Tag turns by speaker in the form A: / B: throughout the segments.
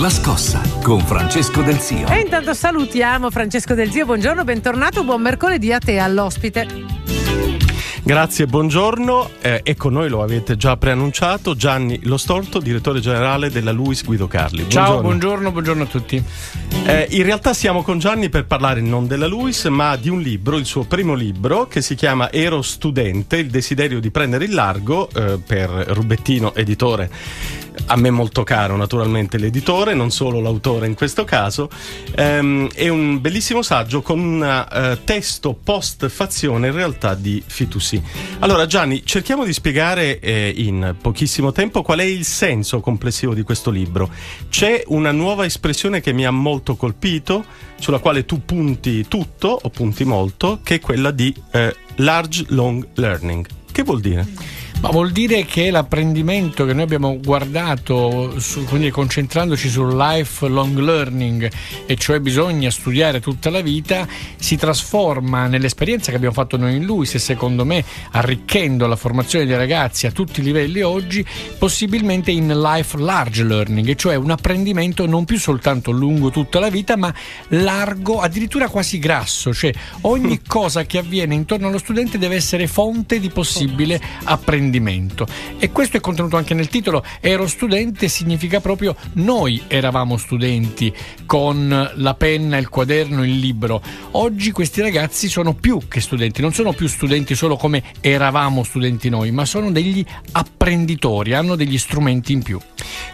A: La scossa con Francesco Del Zio.
B: E intanto salutiamo Francesco Del Zio, buongiorno, bentornato, buon mercoledì a te all'ospite.
C: Grazie, buongiorno. Eh, ecco, noi lo avete già preannunciato, Gianni Lo Storto, direttore generale della Luis Guido Carli.
D: Buongiorno. Ciao, buongiorno, buongiorno a tutti.
C: Eh, in realtà siamo con Gianni per parlare non della Luis, ma di un libro, il suo primo libro, che si chiama Ero studente, il desiderio di prendere il largo, eh, per Rubettino, editore a me molto caro naturalmente l'editore, non solo l'autore in questo caso, ehm, è un bellissimo saggio con un uh, testo post-fazione in realtà di Fitoussi. Allora Gianni, cerchiamo di spiegare eh, in pochissimo tempo qual è il senso complessivo di questo libro. C'è una nuova espressione che mi ha molto colpito, sulla quale tu punti tutto o punti molto, che è quella di eh, large long learning. Che vuol dire?
D: Ma vuol dire che l'apprendimento che noi abbiamo guardato, su, quindi concentrandoci sul lifelong learning, e cioè bisogna studiare tutta la vita, si trasforma nell'esperienza che abbiamo fatto noi in lui, se secondo me arricchendo la formazione dei ragazzi a tutti i livelli oggi, possibilmente in life large learning, cioè un apprendimento non più soltanto lungo tutta la vita, ma largo, addirittura quasi grasso, cioè ogni cosa che avviene intorno allo studente deve essere fonte di possibile apprendimento apprendimento. E questo è contenuto anche nel titolo. Ero studente significa proprio noi eravamo studenti con la penna, il quaderno, il libro. Oggi questi ragazzi sono più che studenti, non sono più studenti solo come eravamo studenti noi, ma sono degli apprenditori, hanno degli strumenti in più.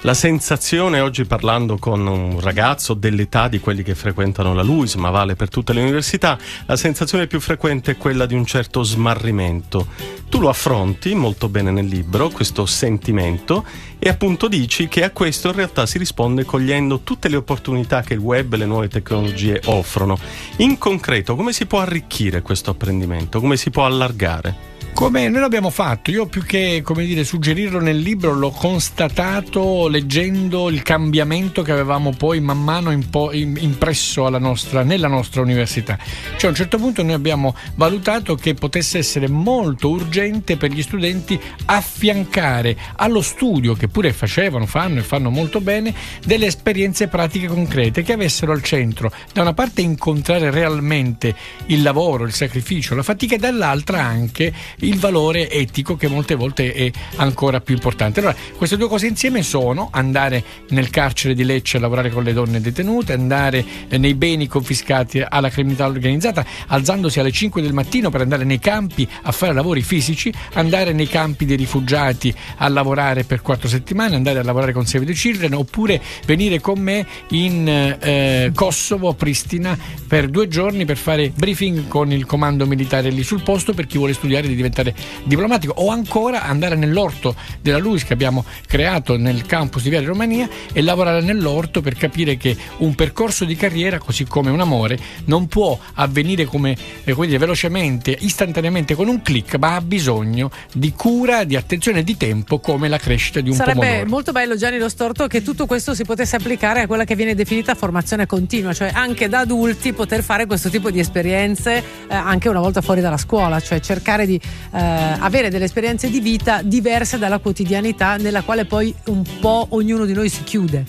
C: La sensazione oggi parlando con un ragazzo dell'età di quelli che frequentano la LUIS, ma vale per tutte le università, la sensazione più frequente è quella di un certo smarrimento. Tu lo affronti molto bene nel libro questo sentimento e appunto dici che a questo in realtà si risponde cogliendo tutte le opportunità che il web e le nuove tecnologie offrono. In concreto, come si può arricchire questo apprendimento? Come si può allargare?
D: Come noi l'abbiamo fatto, io più che dire, suggerirlo nel libro l'ho constatato leggendo il cambiamento che avevamo poi man mano impo- impresso nostra, nella nostra università. Cioè a un certo punto noi abbiamo valutato che potesse essere molto urgente per gli studenti affiancare allo studio, che pure facevano, fanno e fanno molto bene, delle esperienze pratiche concrete che avessero al centro da una parte incontrare realmente il lavoro, il sacrificio, la fatica e dall'altra anche il valore etico che molte volte è ancora più importante. Allora, queste due cose insieme sono andare nel carcere di Lecce a lavorare con le donne detenute, andare nei beni confiscati alla criminalità organizzata, alzandosi alle 5 del mattino per andare nei campi a fare lavori fisici, andare nei campi dei rifugiati a lavorare per quattro settimane, andare a lavorare con Save the Children, oppure venire con me in eh, Kosovo, Pristina, per due giorni per fare briefing con il comando militare lì sul posto per chi vuole studiare di diventare diventare diplomatico o ancora andare nell'orto della LUIS che abbiamo creato nel campus di Viale Romania e lavorare nell'orto per capire che un percorso di carriera, così come un amore, non può avvenire come, eh, come dire, velocemente, istantaneamente con un clic, ma ha bisogno di cura, di attenzione e di tempo come la crescita di un
B: Sarebbe
D: pomodoro.
B: Sarebbe molto bello Gianni Lo Storto che tutto questo si potesse applicare a quella che viene definita formazione continua, cioè anche da adulti poter fare questo tipo di esperienze eh, anche una volta fuori dalla scuola, cioè cercare di eh, avere delle esperienze di vita diverse dalla quotidianità nella quale poi un po' ognuno di noi si chiude.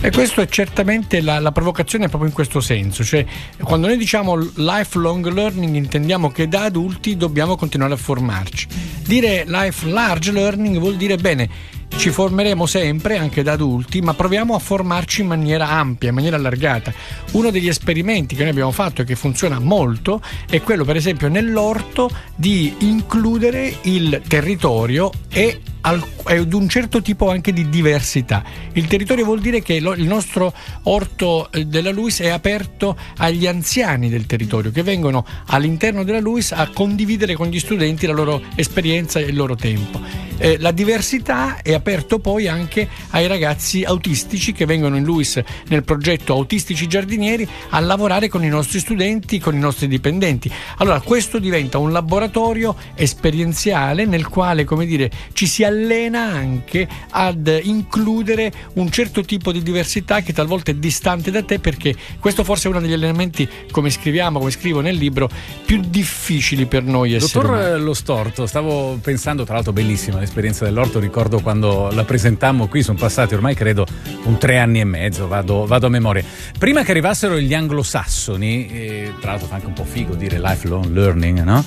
D: E questo è certamente la, la, provocazione proprio in questo senso, cioè quando noi diciamo lifelong learning intendiamo che da adulti dobbiamo continuare a formarci. Dire life large learning vuol dire bene, ci formeremo sempre, anche da adulti, ma proviamo a formarci in maniera ampia, in maniera allargata. Uno degli esperimenti che noi abbiamo fatto e che funziona molto è quello, per esempio, nell'orto di includere il territorio e ad un certo tipo anche di diversità. Il territorio vuol dire che il nostro orto eh, della Luis è aperto agli anziani del territorio che vengono all'interno della Luis a condividere con gli studenti la loro esperienza e il loro tempo. Eh, la diversità è aperto poi anche ai ragazzi autistici che vengono in Luis nel progetto Autistici Giardinieri a lavorare con i nostri studenti, con i nostri dipendenti. Allora questo diventa un laboratorio esperienziale nel quale, come dire, ci si allena anche ad includere un certo tipo di diversità che talvolta è distante da te perché questo forse è uno degli elementi, come scriviamo, come scrivo nel libro, più difficili per noi essere
E: Dottor
D: umani.
E: Lo Storto, stavo pensando, tra l'altro bellissima l'esperienza dell'orto, ricordo quando la presentammo qui, sono passati ormai credo un tre anni e mezzo, vado, vado a memoria. Prima che arrivassero gli anglosassoni, eh, tra l'altro fa anche un po' figo dire lifelong learning, no?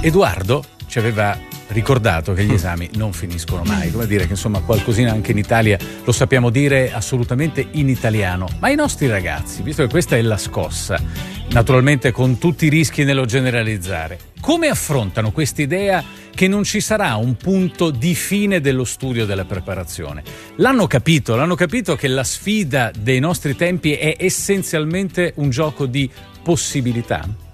E: Edoardo ci aveva ricordato che gli esami non finiscono mai, come dire che insomma qualcosina anche in Italia lo sappiamo dire assolutamente in italiano, ma i nostri ragazzi, visto che questa è la scossa, naturalmente con tutti i rischi nello generalizzare, come affrontano quest'idea che non ci sarà un punto di fine dello studio della preparazione? L'hanno capito, l'hanno capito che la sfida dei nostri tempi è essenzialmente un gioco di possibilità?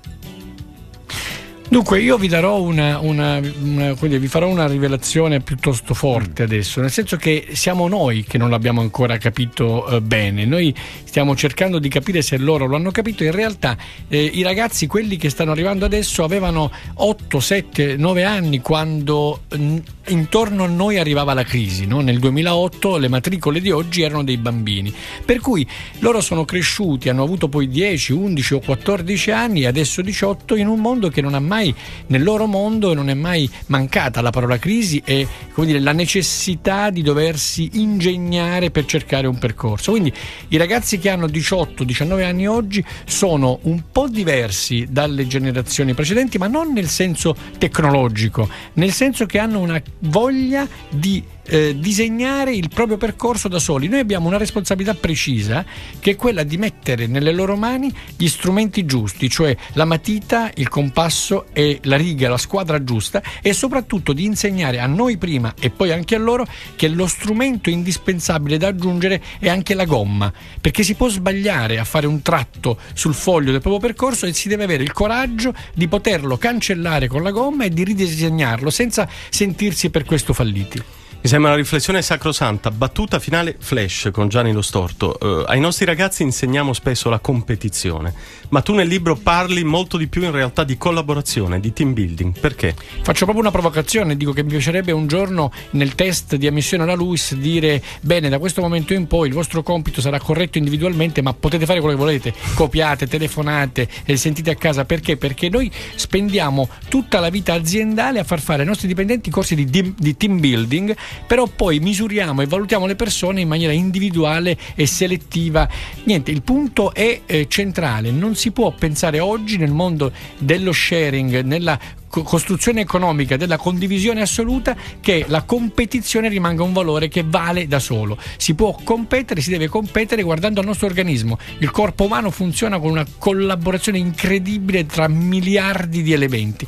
D: Dunque, io vi darò una, una, una vi farò una rivelazione piuttosto forte mm. adesso, nel senso che siamo noi che non l'abbiamo ancora capito eh, bene. Noi stiamo cercando di capire se loro lo hanno capito. In realtà, eh, i ragazzi, quelli che stanno arrivando adesso, avevano 8, 7, 9 anni quando mh, intorno a noi arrivava la crisi. No? Nel 2008 le matricole di oggi erano dei bambini. Per cui loro sono cresciuti, hanno avuto poi 10, 11 o 14 anni e adesso 18 in un mondo che non ha mai nel loro mondo non è mai mancata la parola crisi e dire, la necessità di doversi ingegnare per cercare un percorso. Quindi i ragazzi che hanno 18-19 anni oggi sono un po' diversi dalle generazioni precedenti, ma non nel senso tecnologico, nel senso che hanno una voglia di eh, disegnare il proprio percorso da soli. Noi abbiamo una responsabilità precisa che è quella di mettere nelle loro mani gli strumenti giusti, cioè la matita, il compasso e la riga, la squadra giusta e soprattutto di insegnare a noi prima e poi anche a loro che lo strumento indispensabile da aggiungere è anche la gomma, perché si può sbagliare a fare un tratto sul foglio del proprio percorso e si deve avere il coraggio di poterlo cancellare con la gomma e di ridisegnarlo senza sentirsi per questo falliti.
C: Mi sembra una riflessione sacrosanta. Battuta finale flash con Gianni Lo Storto. Uh, ai nostri ragazzi insegniamo spesso la competizione, ma tu nel libro parli molto di più in realtà di collaborazione, di team building. Perché?
D: Faccio proprio una provocazione. Dico che mi piacerebbe un giorno nel test di ammissione alla LUIS dire: bene, da questo momento in poi il vostro compito sarà corretto individualmente, ma potete fare quello che volete. Copiate, telefonate, eh, sentite a casa. Perché? Perché noi spendiamo tutta la vita aziendale a far fare ai nostri dipendenti corsi di, di team building però poi misuriamo e valutiamo le persone in maniera individuale e selettiva. Niente, il punto è eh, centrale, non si può pensare oggi nel mondo dello sharing, nella costruzione economica della condivisione assoluta che la competizione rimanga un valore che vale da solo. Si può competere, si deve competere guardando al nostro organismo. Il corpo umano funziona con una collaborazione incredibile tra miliardi di elementi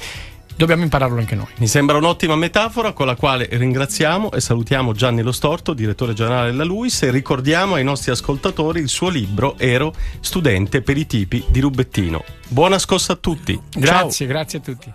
D: dobbiamo impararlo anche noi.
C: Mi sembra un'ottima metafora con la quale ringraziamo e salutiamo Gianni Lo Storto, direttore generale della LUIS e ricordiamo ai nostri ascoltatori il suo libro Ero studente per i tipi di Rubettino. Buona scossa a tutti.
D: Grazie, Ciao. grazie a tutti.